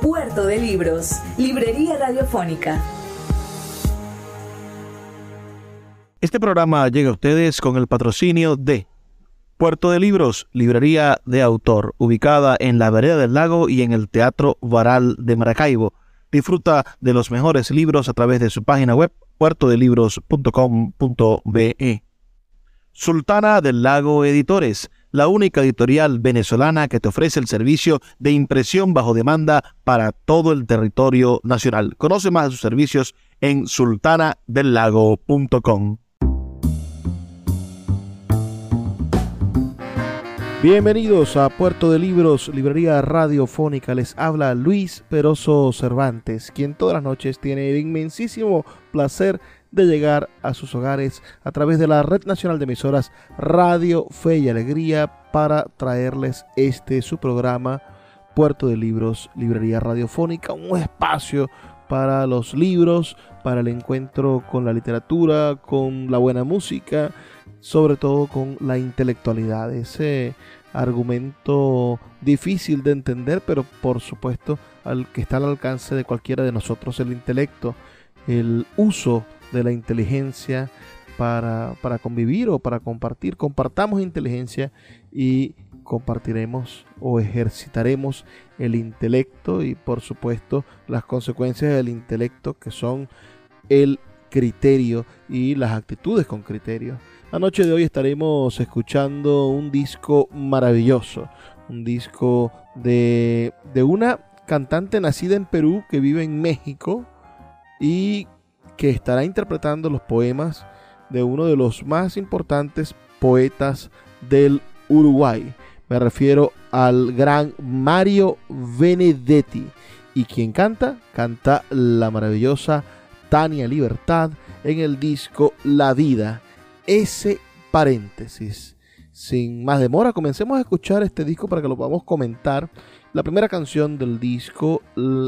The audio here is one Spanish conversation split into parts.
Puerto de Libros, Librería Radiofónica. Este programa llega a ustedes con el patrocinio de Puerto de Libros, librería de autor, ubicada en la vereda del lago y en el Teatro Varal de Maracaibo. Disfruta de los mejores libros a través de su página web puertodelibros.com.be. Sultana del Lago Editores la única editorial venezolana que te ofrece el servicio de impresión bajo demanda para todo el territorio nacional. Conoce más de sus servicios en sultanadelago.com. Bienvenidos a Puerto de Libros, librería radiofónica. Les habla Luis Peroso Cervantes, quien todas las noches tiene el inmensísimo placer llegar a sus hogares a través de la Red Nacional de Emisoras Radio Fe y Alegría para traerles este su programa Puerto de Libros, Librería Radiofónica, un espacio para los libros, para el encuentro con la literatura, con la buena música, sobre todo con la intelectualidad, ese argumento difícil de entender, pero por supuesto al que está al alcance de cualquiera de nosotros, el intelecto, el uso de la inteligencia para, para convivir o para compartir. Compartamos inteligencia y compartiremos o ejercitaremos el intelecto y por supuesto las consecuencias del intelecto que son el criterio y las actitudes con criterio. La noche de hoy estaremos escuchando un disco maravilloso, un disco de, de una cantante nacida en Perú que vive en México y que estará interpretando los poemas de uno de los más importantes poetas del Uruguay. Me refiero al gran Mario Benedetti. Y quien canta, canta la maravillosa Tania Libertad en el disco La Vida. Ese paréntesis. Sin más demora, comencemos a escuchar este disco para que lo podamos comentar la primera canción del disco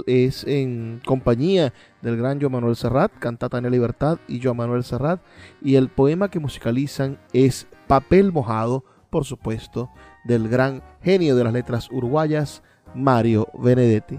es en compañía del gran Joan Manuel Serrat, canta Tania Libertad y Joan Manuel Serrat, y el poema que musicalizan es Papel Mojado, por supuesto, del gran genio de las letras uruguayas, Mario Benedetti.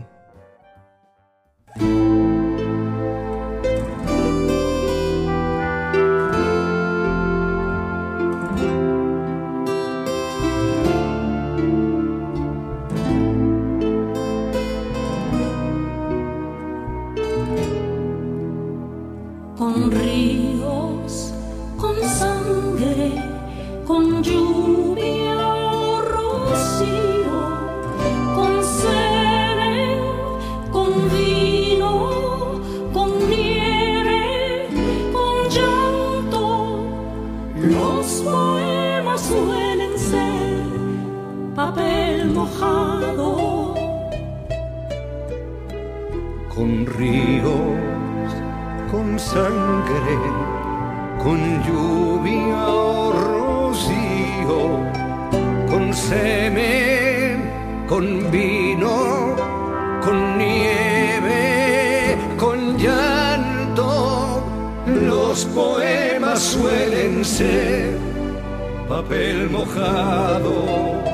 con ríos, con sangre, con lluvia o rocío, con sede, con vino, con nieve, con llanto. Los poemas suelen ser papel mojado. Con ríos con sangre, con lluvia o rocío, con semen, con vino, con nieve, con llanto. Los poemas suelen ser papel mojado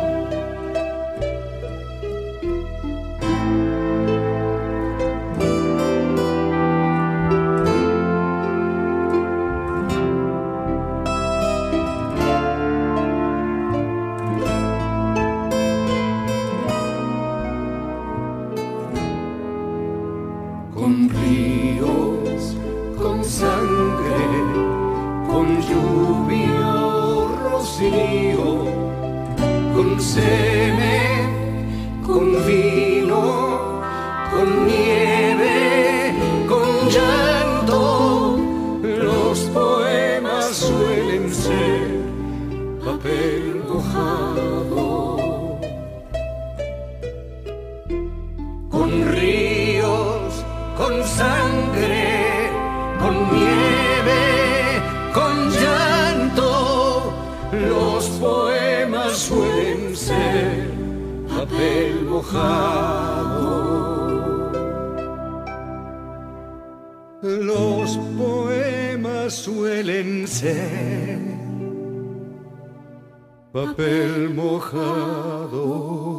con ríos, con sangre, con nieve, con llanto. Los poemas suelen ser papel mojado. Los poemas suelen ser papel mojado.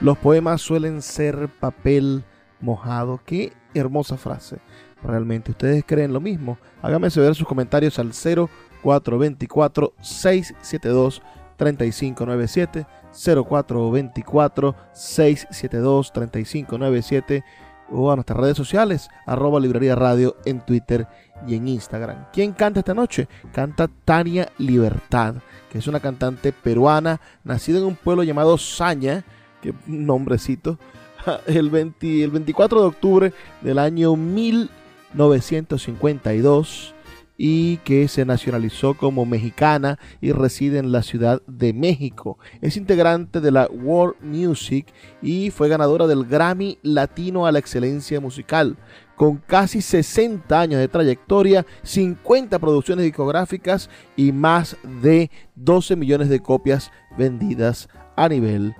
Los poemas suelen ser papel mojado. Qué hermosa frase. Realmente, ¿ustedes creen lo mismo? Háganme saber sus comentarios al 0424 672 3597 0424 672 3597 o a nuestras redes sociales, arroba librería radio en Twitter y en Instagram. ¿Quién canta esta noche? Canta Tania Libertad, que es una cantante peruana, nacida en un pueblo llamado Saña, qué nombrecito, el, 20, el 24 de octubre del año 1952 y que se nacionalizó como mexicana y reside en la Ciudad de México. Es integrante de la World Music y fue ganadora del Grammy Latino a la Excelencia Musical. Con casi 60 años de trayectoria, 50 producciones discográficas y más de 12 millones de copias vendidas a nivel.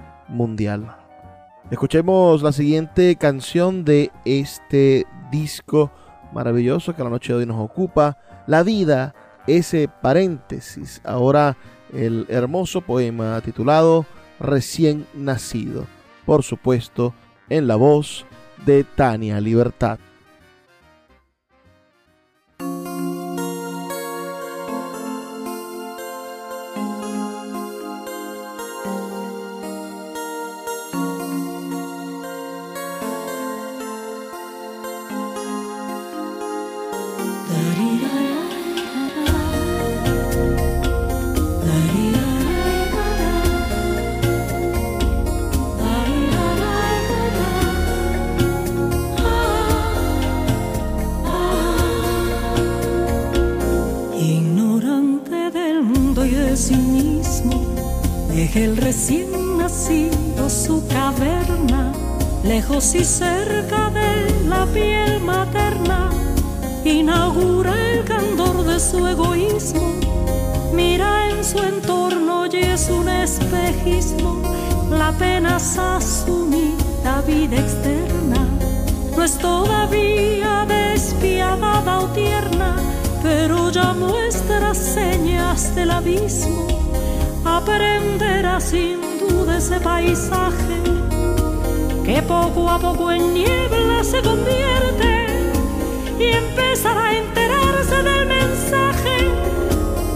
Escuchemos la siguiente canción de este disco maravilloso que la noche de hoy nos ocupa, La vida, ese paréntesis. Ahora el hermoso poema titulado Recién nacido, por supuesto, en la voz de Tania Libertad. Y cerca de la piel materna inaugura el candor de su egoísmo. Mira en su entorno y es un espejismo la apenas asumida vida externa. No es todavía despiadada o tierna, pero ya muestra señas del abismo. Aprenderá sin duda ese paisaje que poco a poco en niebla se convierte y empezará a enterarse del mensaje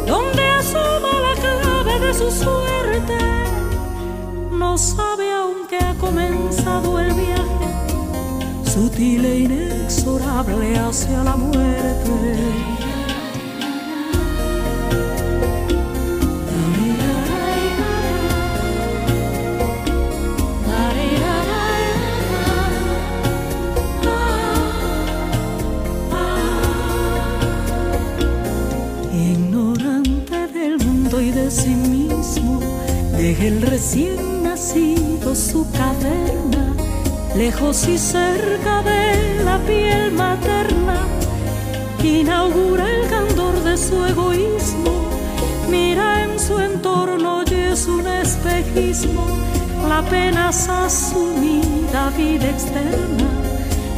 donde asoma la clave de su suerte. No sabe aún que ha comenzado el viaje sutil e inexorable hacia la muerte. El recién nacido su caverna, lejos y cerca de la piel materna, inaugura el candor de su egoísmo, mira en su entorno y es un espejismo, la apenas asumida vida externa,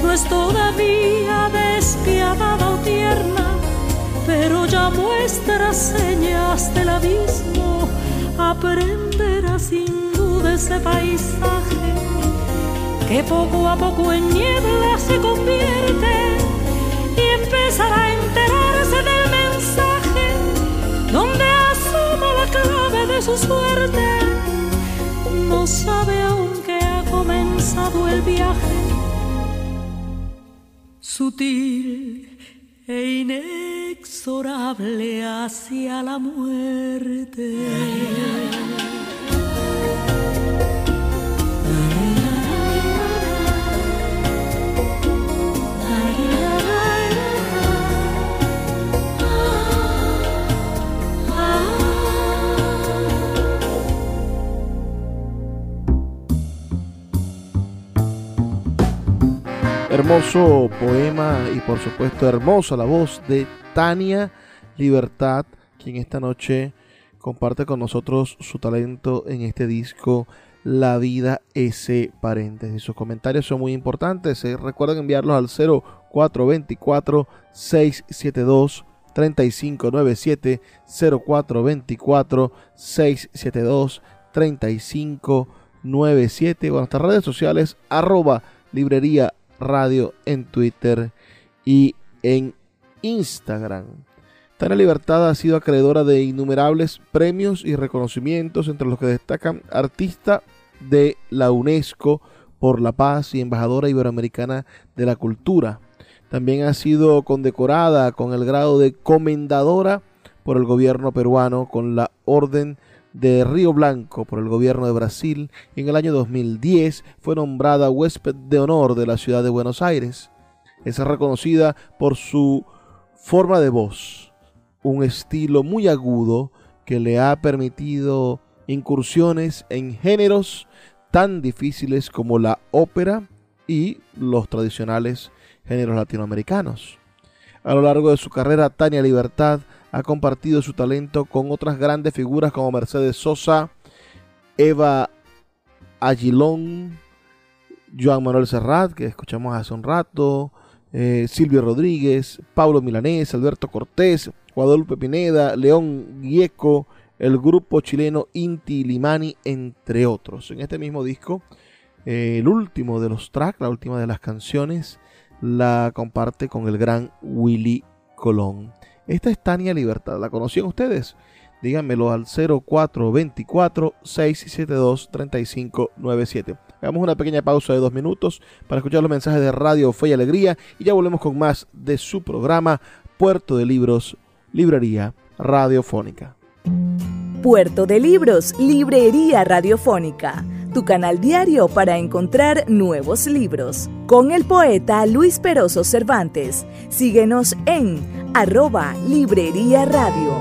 no es todavía despiadada o tierna, pero ya muestra señas del abismo, aprende sin duda ese paisaje que poco a poco en niebla se convierte y empezará a enterarse del mensaje donde asoma la clave de su suerte. No sabe aún que ha comenzado el viaje sutil e inexorable hacia la muerte. Hermoso poema y por supuesto hermosa la voz de Tania Libertad, quien esta noche comparte con nosotros su talento en este disco La vida ese paréntesis. Sus comentarios son muy importantes. recuerden enviarlos al 0424 672 3597 0424 672 3597 o nuestras redes sociales arroba librería radio en Twitter y en Instagram. Tania Libertad ha sido acreedora de innumerables premios y reconocimientos, entre los que destacan artista de la UNESCO por la paz y embajadora iberoamericana de la cultura. También ha sido condecorada con el grado de comendadora por el gobierno peruano con la Orden de Río Blanco por el gobierno de Brasil y en el año 2010 fue nombrada huésped de honor de la ciudad de Buenos Aires. Es reconocida por su forma de voz, un estilo muy agudo que le ha permitido incursiones en géneros tan difíciles como la ópera y los tradicionales géneros latinoamericanos. A lo largo de su carrera, Tania Libertad ha compartido su talento con otras grandes figuras como Mercedes Sosa, Eva Aguilón, Joan Manuel Serrat, que escuchamos hace un rato, eh, Silvio Rodríguez, Pablo Milanés, Alberto Cortés, Guadalupe Pineda, León Gieco, el grupo chileno Inti Limani, entre otros. En este mismo disco, eh, el último de los tracks, la última de las canciones, la comparte con el gran Willy Colón. Esta es Tania Libertad. ¿La conocían ustedes? Díganmelo al 0424-672-3597. Hagamos una pequeña pausa de dos minutos para escuchar los mensajes de Radio Fe y Alegría y ya volvemos con más de su programa Puerto de Libros, Librería Radiofónica. Puerto de Libros, Librería Radiofónica tu canal diario para encontrar nuevos libros. Con el poeta Luis Peroso Cervantes. Síguenos en arroba Librería Radio.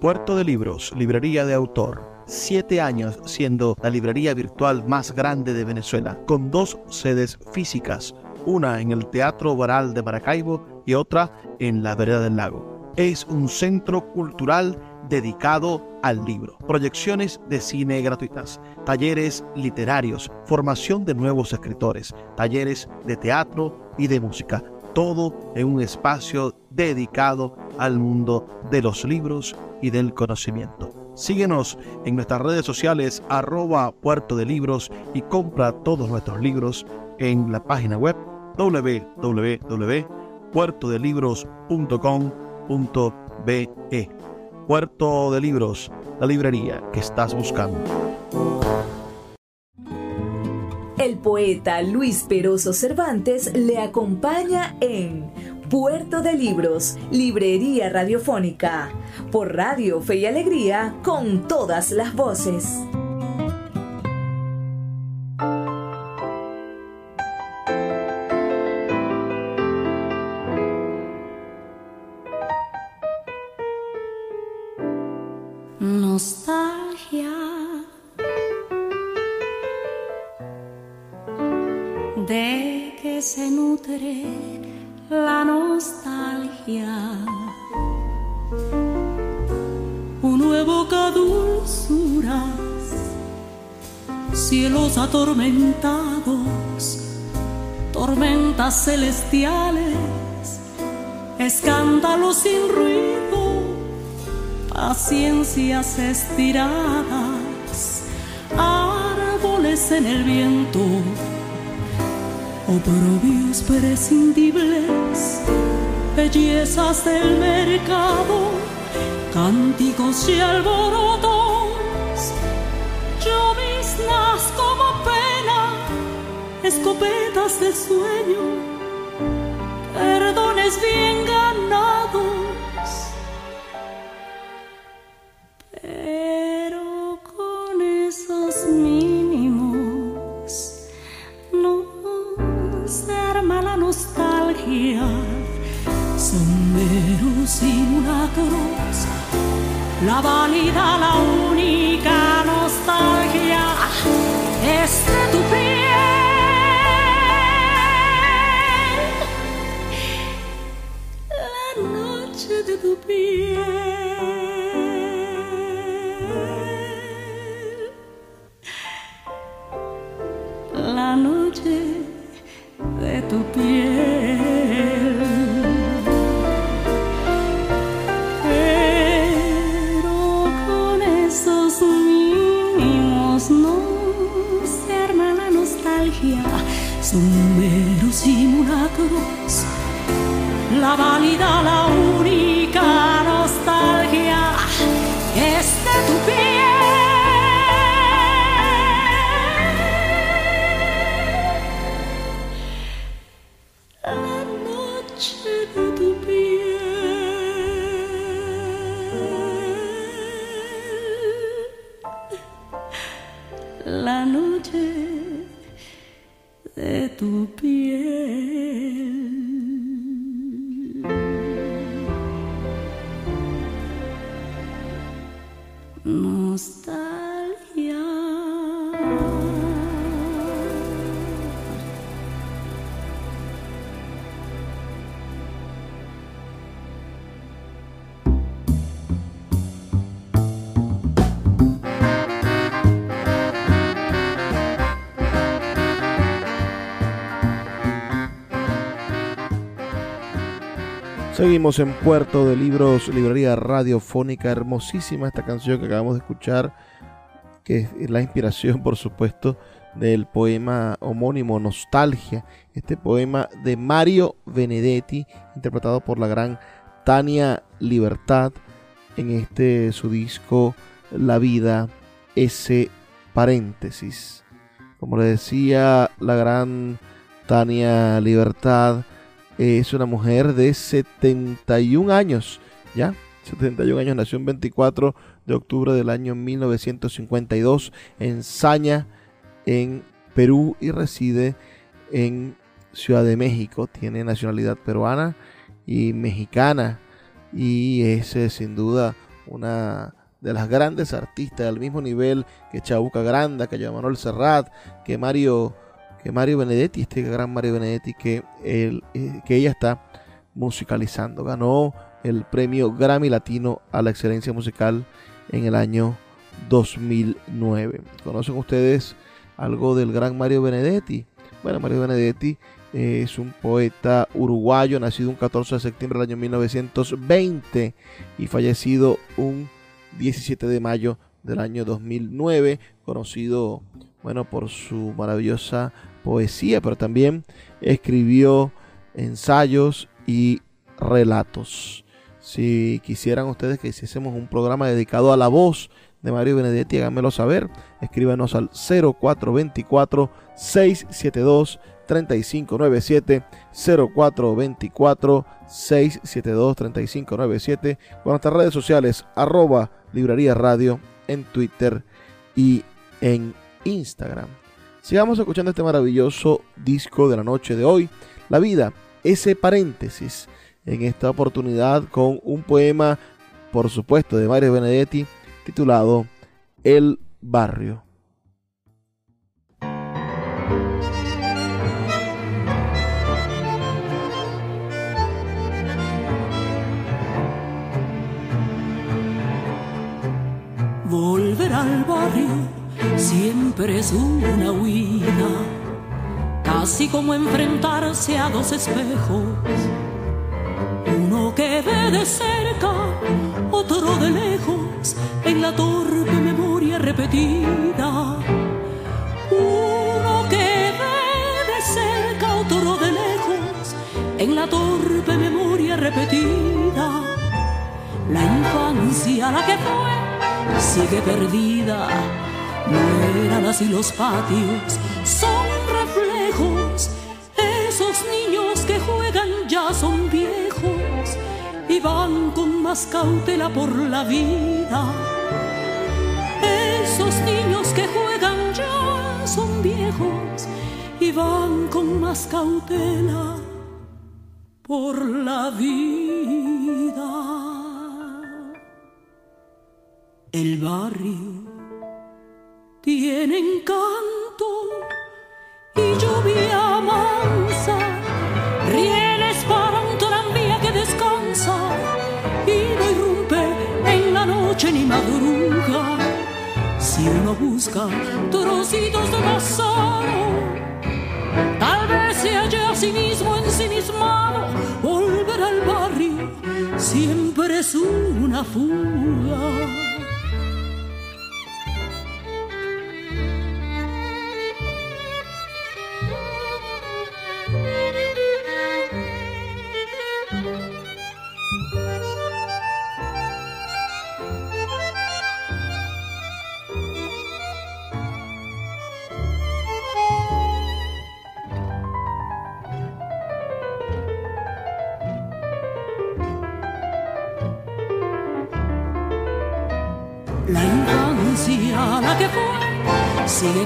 Puerto de Libros, Librería de Autor. Siete años siendo la librería virtual más grande de Venezuela, con dos sedes físicas, una en el Teatro Baral de Maracaibo y otra en la Vereda del Lago. Es un centro cultural dedicado al libro, proyecciones de cine gratuitas, talleres literarios, formación de nuevos escritores, talleres de teatro y de música, todo en un espacio dedicado al mundo de los libros y del conocimiento. Síguenos en nuestras redes sociales arroba puerto de libros y compra todos nuestros libros en la página web www.puertodelibros.com.be. Puerto de Libros, la librería que estás buscando. El poeta Luis Peroso Cervantes le acompaña en Puerto de Libros, Librería Radiofónica, por Radio Fe y Alegría, con todas las voces. Celestiales, escándalos sin ruido, paciencias estiradas, árboles en el viento, oprobios prescindibles, bellezas del mercado, cánticos y alborotos escopetas de sueño, perdones bien ganados. Seguimos en Puerto de Libros, librería radiofónica, hermosísima esta canción que acabamos de escuchar, que es la inspiración, por supuesto, del poema homónimo Nostalgia, este poema de Mario Benedetti, interpretado por la gran Tania Libertad en este su disco La vida, ese paréntesis. Como le decía la gran Tania Libertad, es una mujer de 71 años, ¿ya? 71 años, nació el 24 de octubre del año 1952 en Saña, en Perú y reside en Ciudad de México. Tiene nacionalidad peruana y mexicana y es eh, sin duda una de las grandes artistas al mismo nivel que Chabuca Granda, que Manuel Serrat, que Mario Mario Benedetti, este gran Mario Benedetti que, él, eh, que ella está musicalizando. Ganó el premio Grammy Latino a la excelencia musical en el año 2009. ¿Conocen ustedes algo del gran Mario Benedetti? Bueno, Mario Benedetti eh, es un poeta uruguayo, nacido un 14 de septiembre del año 1920 y fallecido un 17 de mayo del año 2009, conocido bueno por su maravillosa poesía, pero también escribió ensayos y relatos. Si quisieran ustedes que hiciésemos un programa dedicado a la voz de Mario Benedetti, háganmelo saber. Escríbanos al 0424 672 3597 0424 672 3597 con nuestras redes sociales arroba librería radio en Twitter y en Instagram. Sigamos escuchando este maravilloso disco de la noche de hoy, La vida, ese paréntesis, en esta oportunidad con un poema, por supuesto, de Mario Benedetti, titulado El barrio. Volver al barrio siempre es una huida, casi como enfrentarse a dos espejos. Uno que ve de cerca, otro de lejos, en la torpe memoria repetida. Uno que ve de cerca, otro de lejos, en la torpe memoria repetida. La infancia, la que fue, sigue perdida. No eran así los patios, son reflejos. Esos niños que juegan ya son viejos y van con más cautela por la vida. Esos niños que juegan ya son viejos y van con más cautela por la vida. El barrio tiene encanto y lluvia mansa, rieles para un tranvía que descansa y no irrumpe en la noche ni madruga. Si uno busca trocitos de pasado Tal vez se haya a sí mismo ensimismado, volver al barrio siempre es una fuga.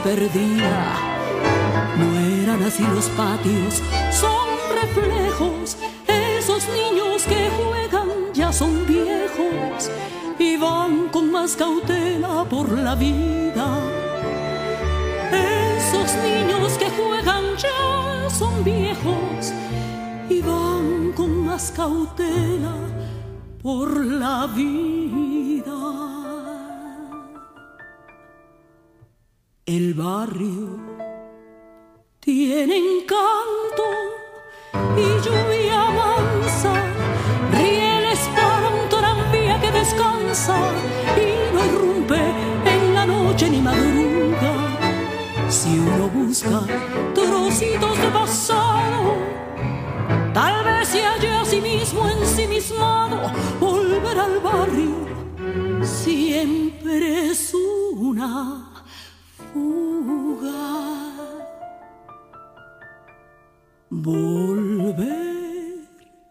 Perdida. No así los patios, son reflejos. Esos niños que juegan ya son viejos y van con más cautela por la vida. Esos niños que juegan ya son viejos y van con más cautela por la vida. El barrio tiene encanto y lluvia mansa, rieles para un tranvía que descansa y no irrumpe en la noche ni madruga. Si uno busca trocitos de pasado, tal vez se haya a sí mismo ensimismado, volver al barrio siempre es una Volver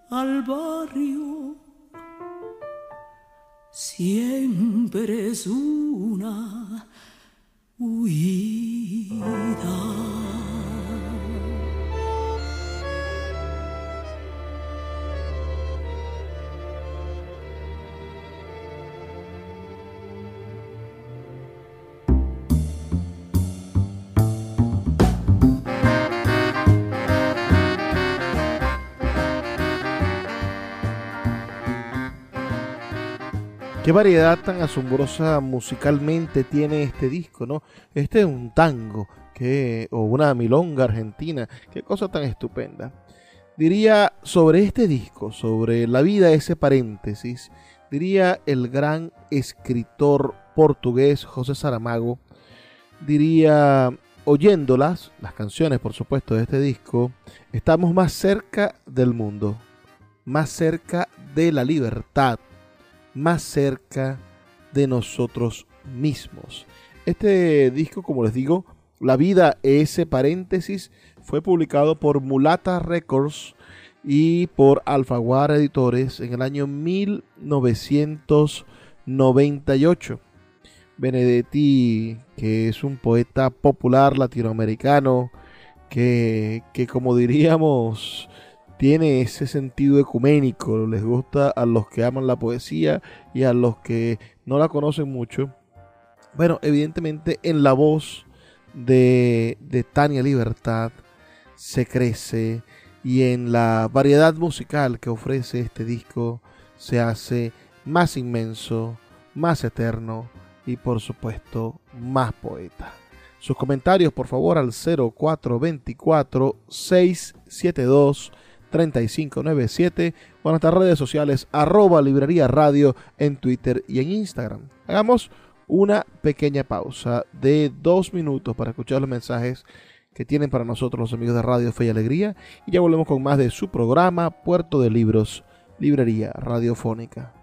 al barrio siempre es una huida. Qué variedad tan asombrosa musicalmente tiene este disco, ¿no? Este es un tango que, o una milonga argentina, qué cosa tan estupenda. Diría sobre este disco, sobre la vida, ese paréntesis, diría el gran escritor portugués José Saramago, diría, oyéndolas, las canciones por supuesto de este disco, estamos más cerca del mundo, más cerca de la libertad, más cerca de nosotros mismos. Este disco, como les digo, La vida, ese paréntesis, fue publicado por Mulata Records y por Alfaguara Editores en el año 1998. Benedetti, que es un poeta popular latinoamericano, que, que como diríamos tiene ese sentido ecuménico, les gusta a los que aman la poesía y a los que no la conocen mucho. Bueno, evidentemente en la voz de, de Tania Libertad se crece y en la variedad musical que ofrece este disco se hace más inmenso, más eterno y por supuesto más poeta. Sus comentarios por favor al 0424 672 3597 o en nuestras redes sociales arroba librería radio en Twitter y en Instagram. Hagamos una pequeña pausa de dos minutos para escuchar los mensajes que tienen para nosotros los amigos de Radio Fe y Alegría y ya volvemos con más de su programa Puerto de Libros, Librería Radiofónica.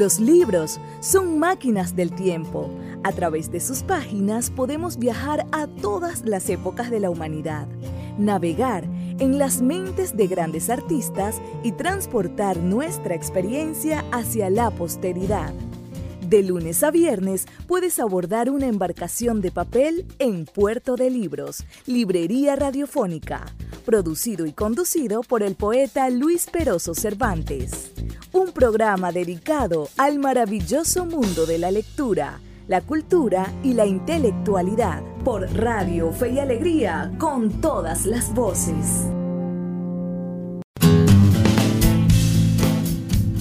Los libros son máquinas del tiempo. A través de sus páginas podemos viajar a todas las épocas de la humanidad navegar en las mentes de grandes artistas y transportar nuestra experiencia hacia la posteridad. De lunes a viernes puedes abordar una embarcación de papel en Puerto de Libros, Librería Radiofónica, producido y conducido por el poeta Luis Peroso Cervantes. Un programa dedicado al maravilloso mundo de la lectura la cultura y la intelectualidad por Radio Fe y Alegría con todas las voces.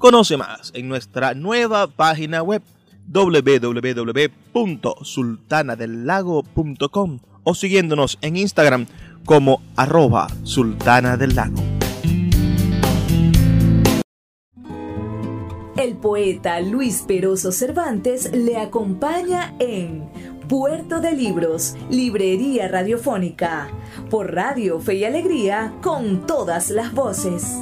Conoce más en nuestra nueva página web www.sultanadelago.com o siguiéndonos en Instagram como arroba sultana del lago. El poeta Luis Peroso Cervantes le acompaña en Puerto de Libros, Librería Radiofónica, por Radio Fe y Alegría, con todas las voces.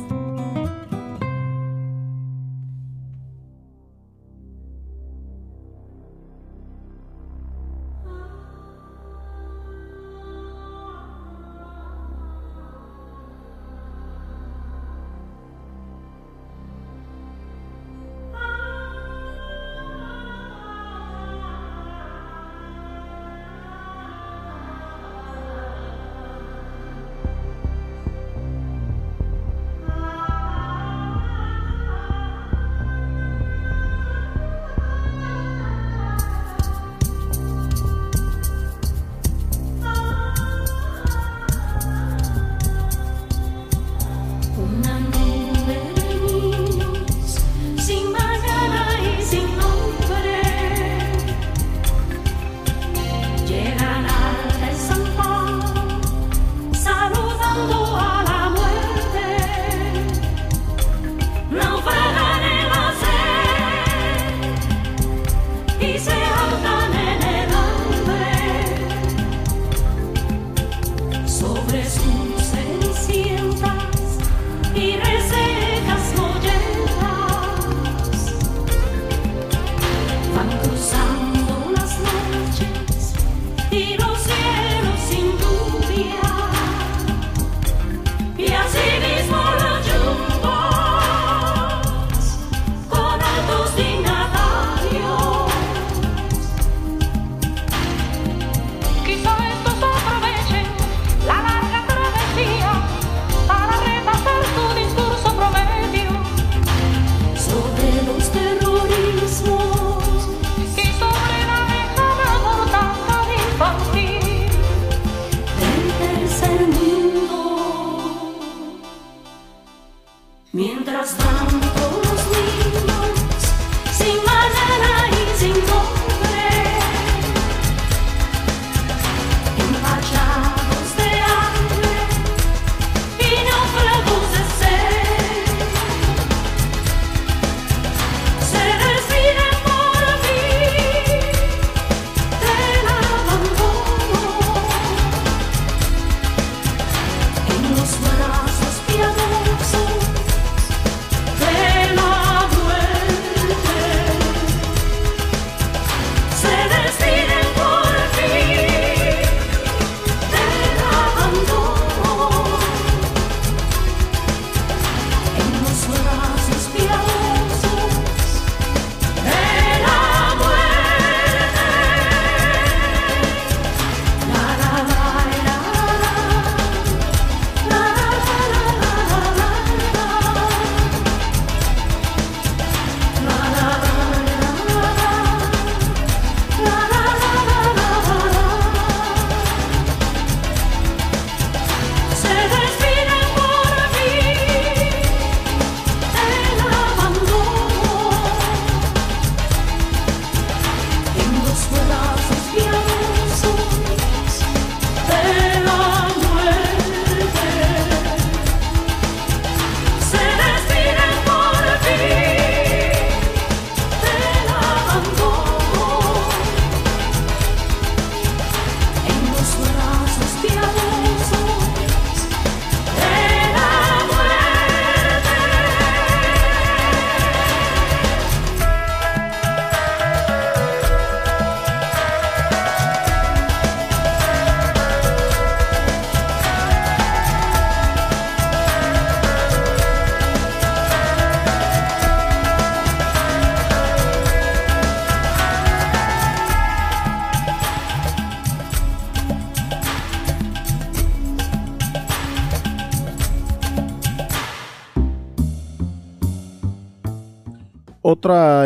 Los brazos piadosos de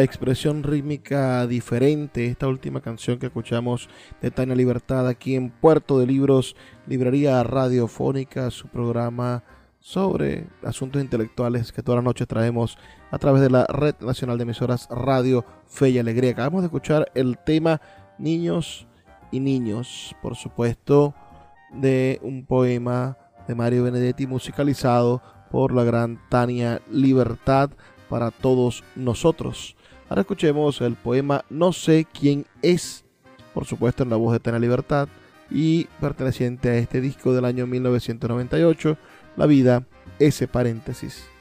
Expresión rítmica diferente, esta última canción que escuchamos de Tania Libertad aquí en Puerto de Libros, Librería Radiofónica, su programa sobre asuntos intelectuales que toda la noche traemos a través de la Red Nacional de Emisoras Radio Fe y Alegría. Acabamos de escuchar el tema Niños y Niños, por supuesto, de un poema de Mario Benedetti musicalizado por la gran Tania Libertad para todos nosotros. Ahora escuchemos el poema No sé quién es, por supuesto en la voz de Tania Libertad y perteneciente a este disco del año 1998 la vida, ese paréntesis.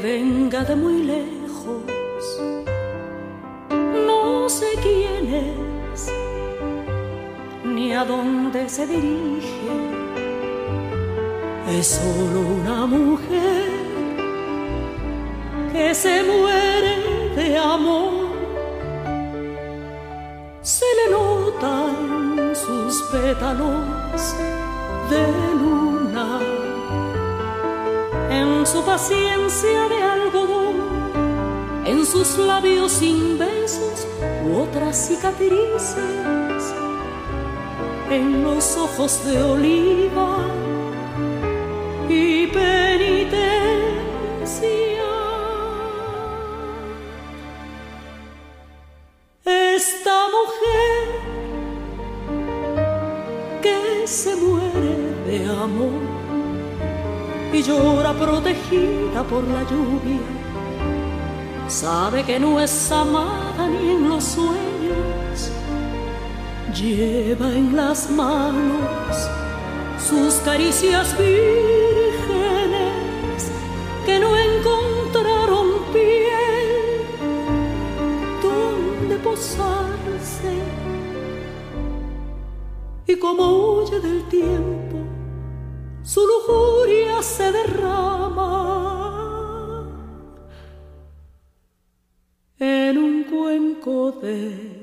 De muy lejos. No sé quién es, ni a dónde se dirige. Es solo una mujer que se muere de amor. Se le notan sus pétalos de su paciencia de en sus labios sin besos u otras cicatrices, en los ojos de oliva protegida por la lluvia. Sabe que no es amada ni en los sueños, lleva en las manos sus caricias vírgenes que no encontraron piel. Donde posarse y como huye del tiempo lujuria se derrama de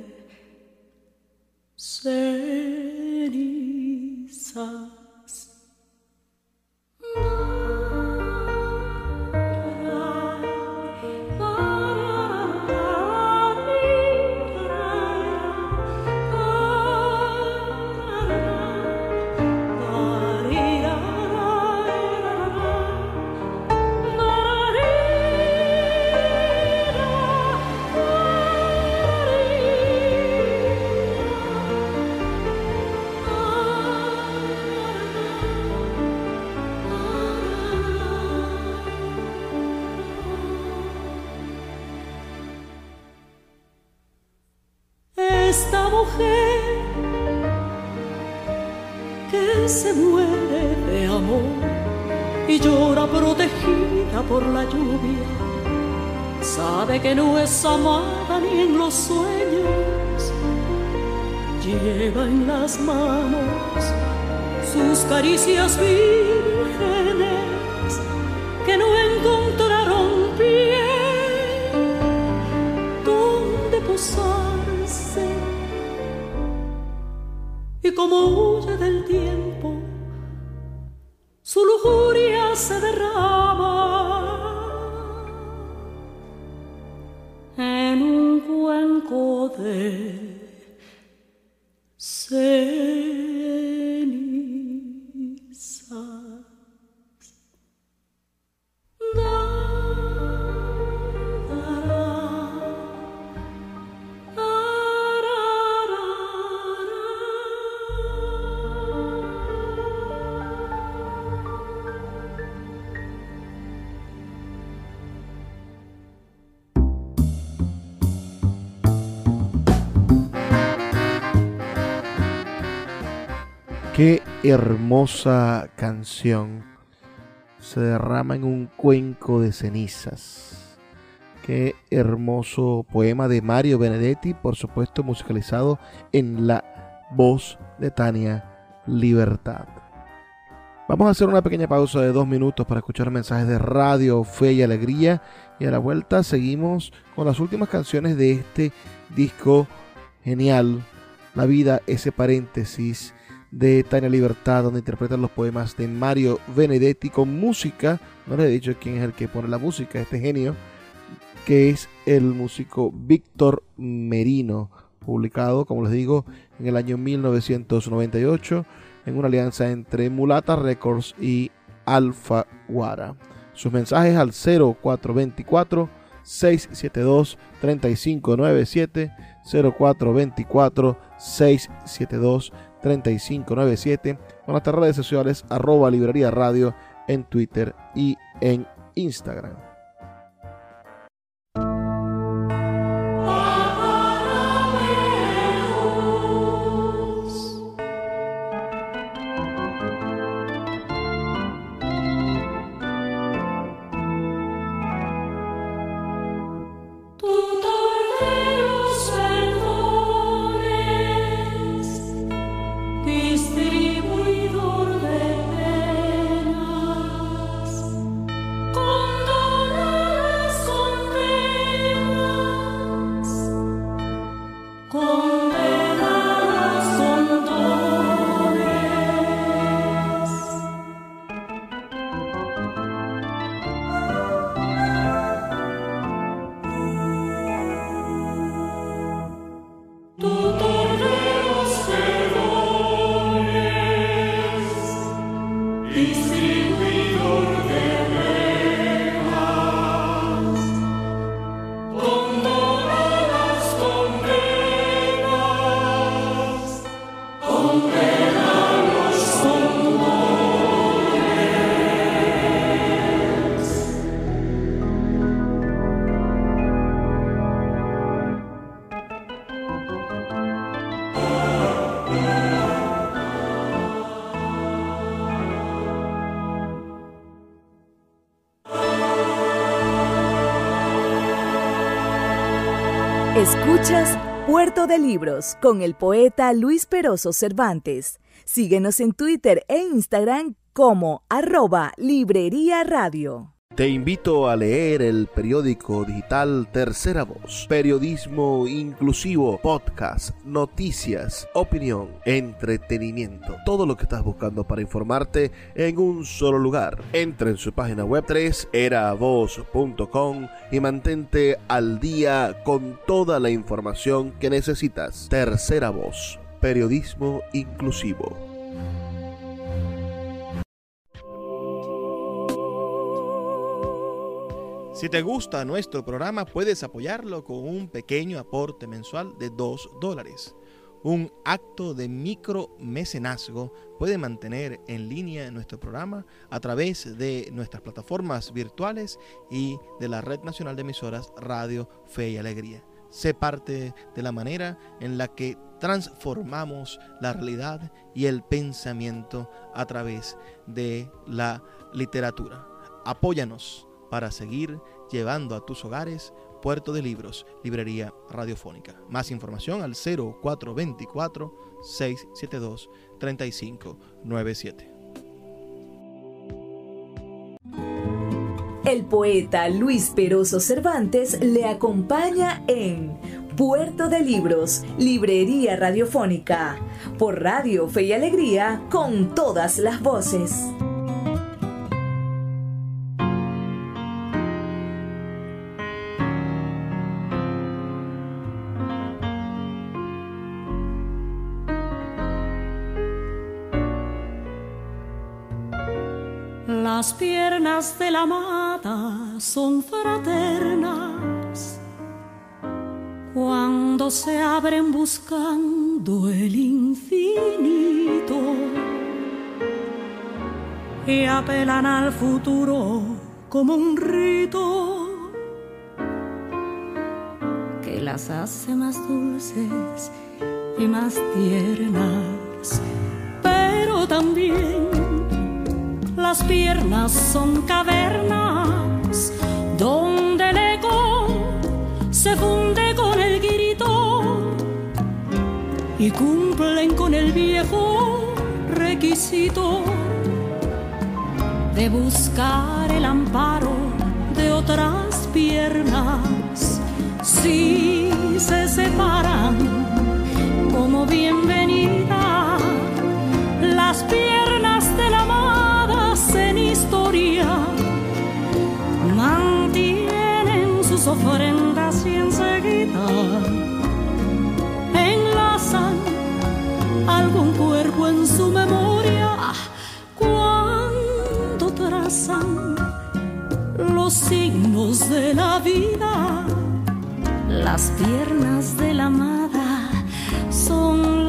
que no es amada ni en los sueños, lleva en las manos sus caricias vírgenes que no encontraron pie. Donde posarse y como huye del tiempo su lujuria se derrama hermosa canción. Se derrama en un cuenco de cenizas. Qué hermoso poema de Mario Benedetti, por supuesto musicalizado en la voz de Tania Libertad. Vamos a hacer una pequeña pausa de dos minutos para escuchar mensajes de radio, fe y alegría. Y a la vuelta seguimos con las últimas canciones de este disco genial. La vida, ese paréntesis de Tania Libertad, donde interpretan los poemas de Mario Benedetti con música. No le he dicho quién es el que pone la música, este genio, que es el músico Víctor Merino, publicado, como les digo, en el año 1998, en una alianza entre Mulata Records y Alfa Guara. Sus mensajes al 0424 672 3597 0424 672 3597 con nuestras redes sociales arroba librería radio en Twitter y en Instagram. Escuchas Puerto de Libros con el poeta Luis Peroso Cervantes. Síguenos en Twitter e Instagram como arroba Librería Radio. Te invito a leer el periódico digital Tercera Voz, periodismo inclusivo, podcast, noticias, opinión, entretenimiento, todo lo que estás buscando para informarte en un solo lugar. Entra en su página web 3eravoz.com y mantente al día con toda la información que necesitas. Tercera Voz, periodismo inclusivo. Si te gusta nuestro programa, puedes apoyarlo con un pequeño aporte mensual de 2 dólares. Un acto de micromecenazgo puede mantener en línea nuestro programa a través de nuestras plataformas virtuales y de la Red Nacional de Emisoras Radio Fe y Alegría. Sé parte de la manera en la que transformamos la realidad y el pensamiento a través de la literatura. Apóyanos para seguir llevando a tus hogares Puerto de Libros, Librería Radiofónica. Más información al 0424 672 3597. El poeta Luis Peroso Cervantes le acompaña en Puerto de Libros, Librería Radiofónica, por Radio Fe y Alegría, con todas las voces. Las piernas de la amada son fraternas. Cuando se abren buscando el infinito y apelan al futuro como un rito que las hace más dulces y más tiernas Pero también las piernas son cavernas donde el eco se funde con el grito y cumplen con el viejo requisito de buscar el amparo de otras piernas. Si se separan como bienvenida, las piernas ofrendas y enseguida enlazan algún cuerpo en su memoria cuando trazan los signos de la vida. Las piernas de la amada son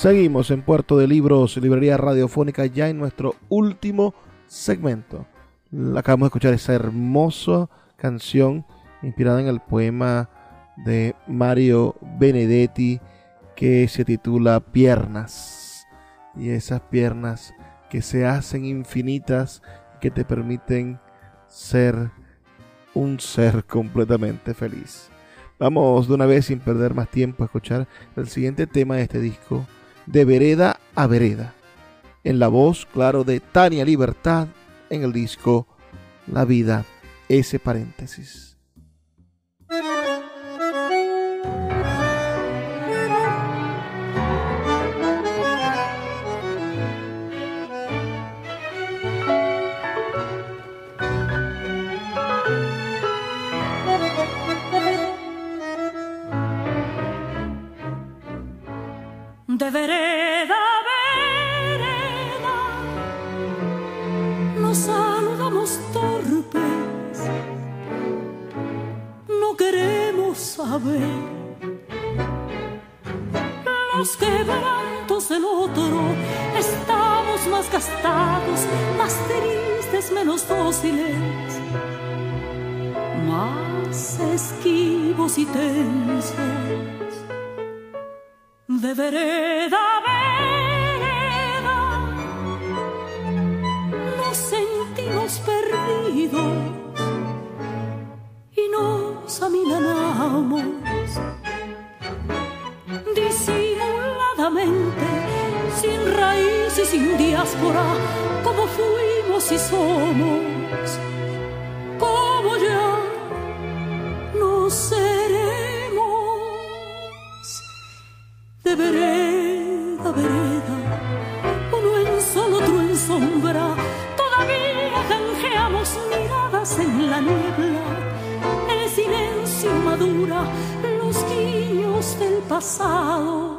Seguimos en Puerto de Libros, librería radiofónica, ya en nuestro último segmento. Acabamos de escuchar esa hermosa canción inspirada en el poema de Mario Benedetti que se titula Piernas. Y esas piernas que se hacen infinitas, que te permiten ser un ser completamente feliz. Vamos de una vez sin perder más tiempo a escuchar el siguiente tema de este disco, De Vereda a Vereda, en la voz, claro, de Tania Libertad en el disco La vida, ese paréntesis. Vereda vereda. Nos saludamos torpes, no queremos saber los quebrantos del otro, estamos más gastados, más tristes, menos dóciles, más esquivos y tensos de vereda a vereda. Nos sentimos perdidos y nos amilanamos disimuladamente sin raíz y sin diáspora como fuimos y somos del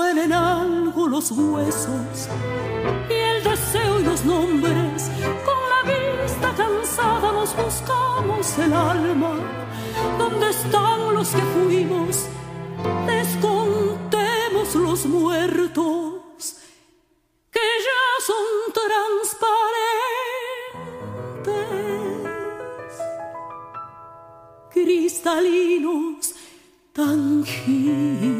Duelen algo los huesos y el deseo y los nombres. Con la vista cansada nos buscamos el alma. ¿Dónde están los que fuimos? Descontemos los muertos que ya son transparentes, cristalinos, tangibles.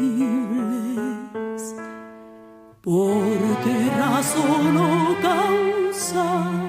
¿Por qué razón o causa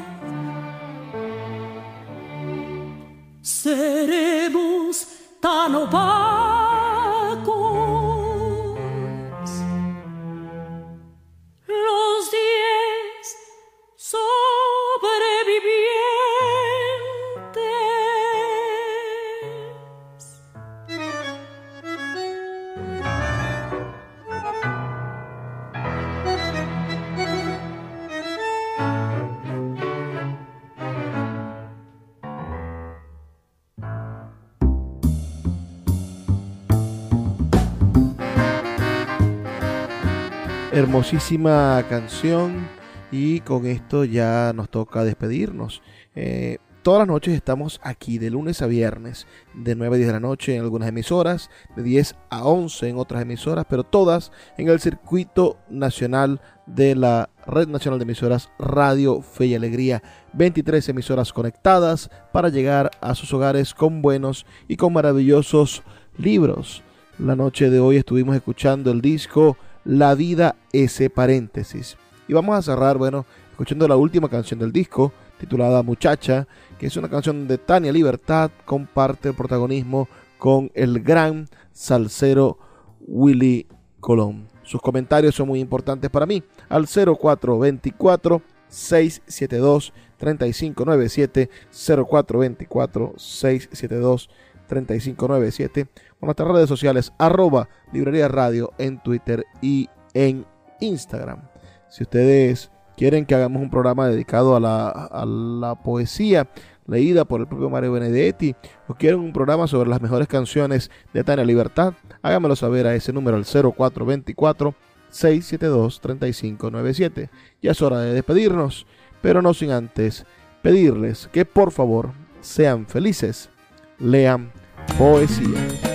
Hermosísima canción y con esto ya nos toca despedirnos. Eh, todas las noches estamos aquí de lunes a viernes, de 9 a 10 de la noche en algunas emisoras, de 10 a 11 en otras emisoras, pero todas en el circuito nacional de la Red Nacional de Emisoras Radio Fe y Alegría. 23 emisoras conectadas para llegar a sus hogares con buenos y con maravillosos libros. La noche de hoy estuvimos escuchando el disco La vida ese paréntesis. Y vamos a cerrar, bueno, escuchando la última canción del disco, titulada Muchacha, que es una canción de Tania Libertad, comparte el protagonismo con el gran salsero Willy Colón. Sus comentarios son muy importantes para mí. Al 0424 672 3597 0424 672 3597 con nuestras redes sociales arroba librería radio en Twitter y en Instagram. Si ustedes quieren que hagamos un programa dedicado a la, a la poesía leída por el propio Mario Benedetti o quieren un programa sobre las mejores canciones de Tania Libertad, háganmelo saber a ese número al 0424 672 3597. Ya es hora de despedirnos, pero no sin antes pedirles que por favor sean felices, lean poesía.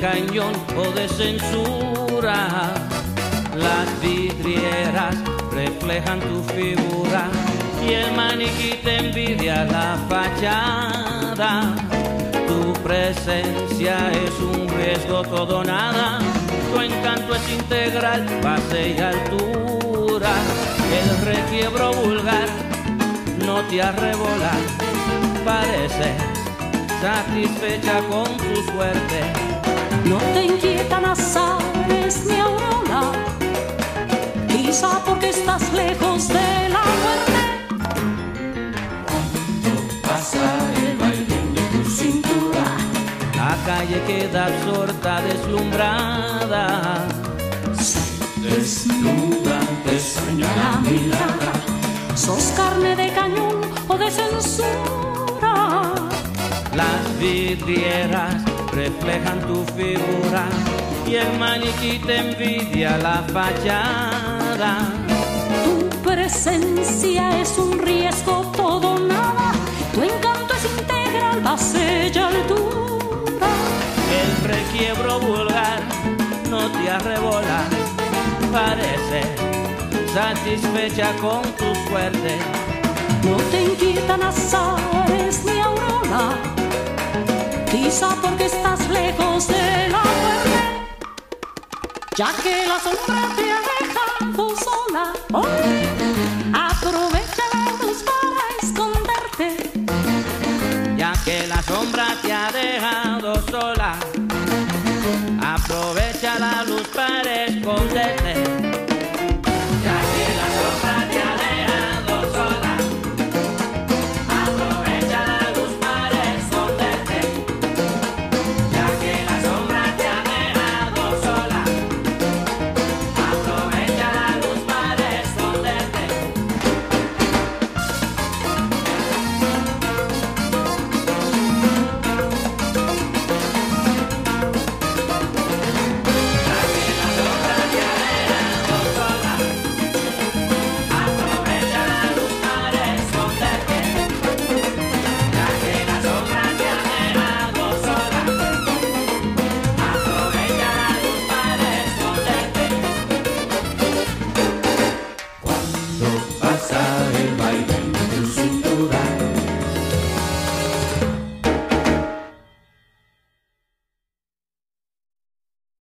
Cañón o de censura. Las vidrieras reflejan tu figura y el maniquí te envidia la fachada. Tu presencia es un riesgo todo nada. Tu encanto es integral, base y altura. El requiebro vulgar no te arrebola, parece satisfecha con tu suerte. No te inquietan azares ni aurora, quizá porque estás lejos de la muerte. ¿Cuánto pasa el baile de tu cintura? La calle queda absorta, deslumbrada. Se desnuda, te sueña la. Sos carne de cañón o de censura. Las vidrieras reflejan tu figura y el maniquí te envidia la fachada. Tu presencia es un riesgo, todo nada. Tu encanto es integral, base y altura. El requiebro vulgar no te arrebola, parece satisfecha con tu suerte. No te inquietan azares ni aurora. Quizá porque estás lejos de la muerte. Ya que la sombra te ha dejado sola. Hoy aprovecha la luz para esconderte. Ya que la sombra te ha dejado sola, aprovecha la luz para esconderte.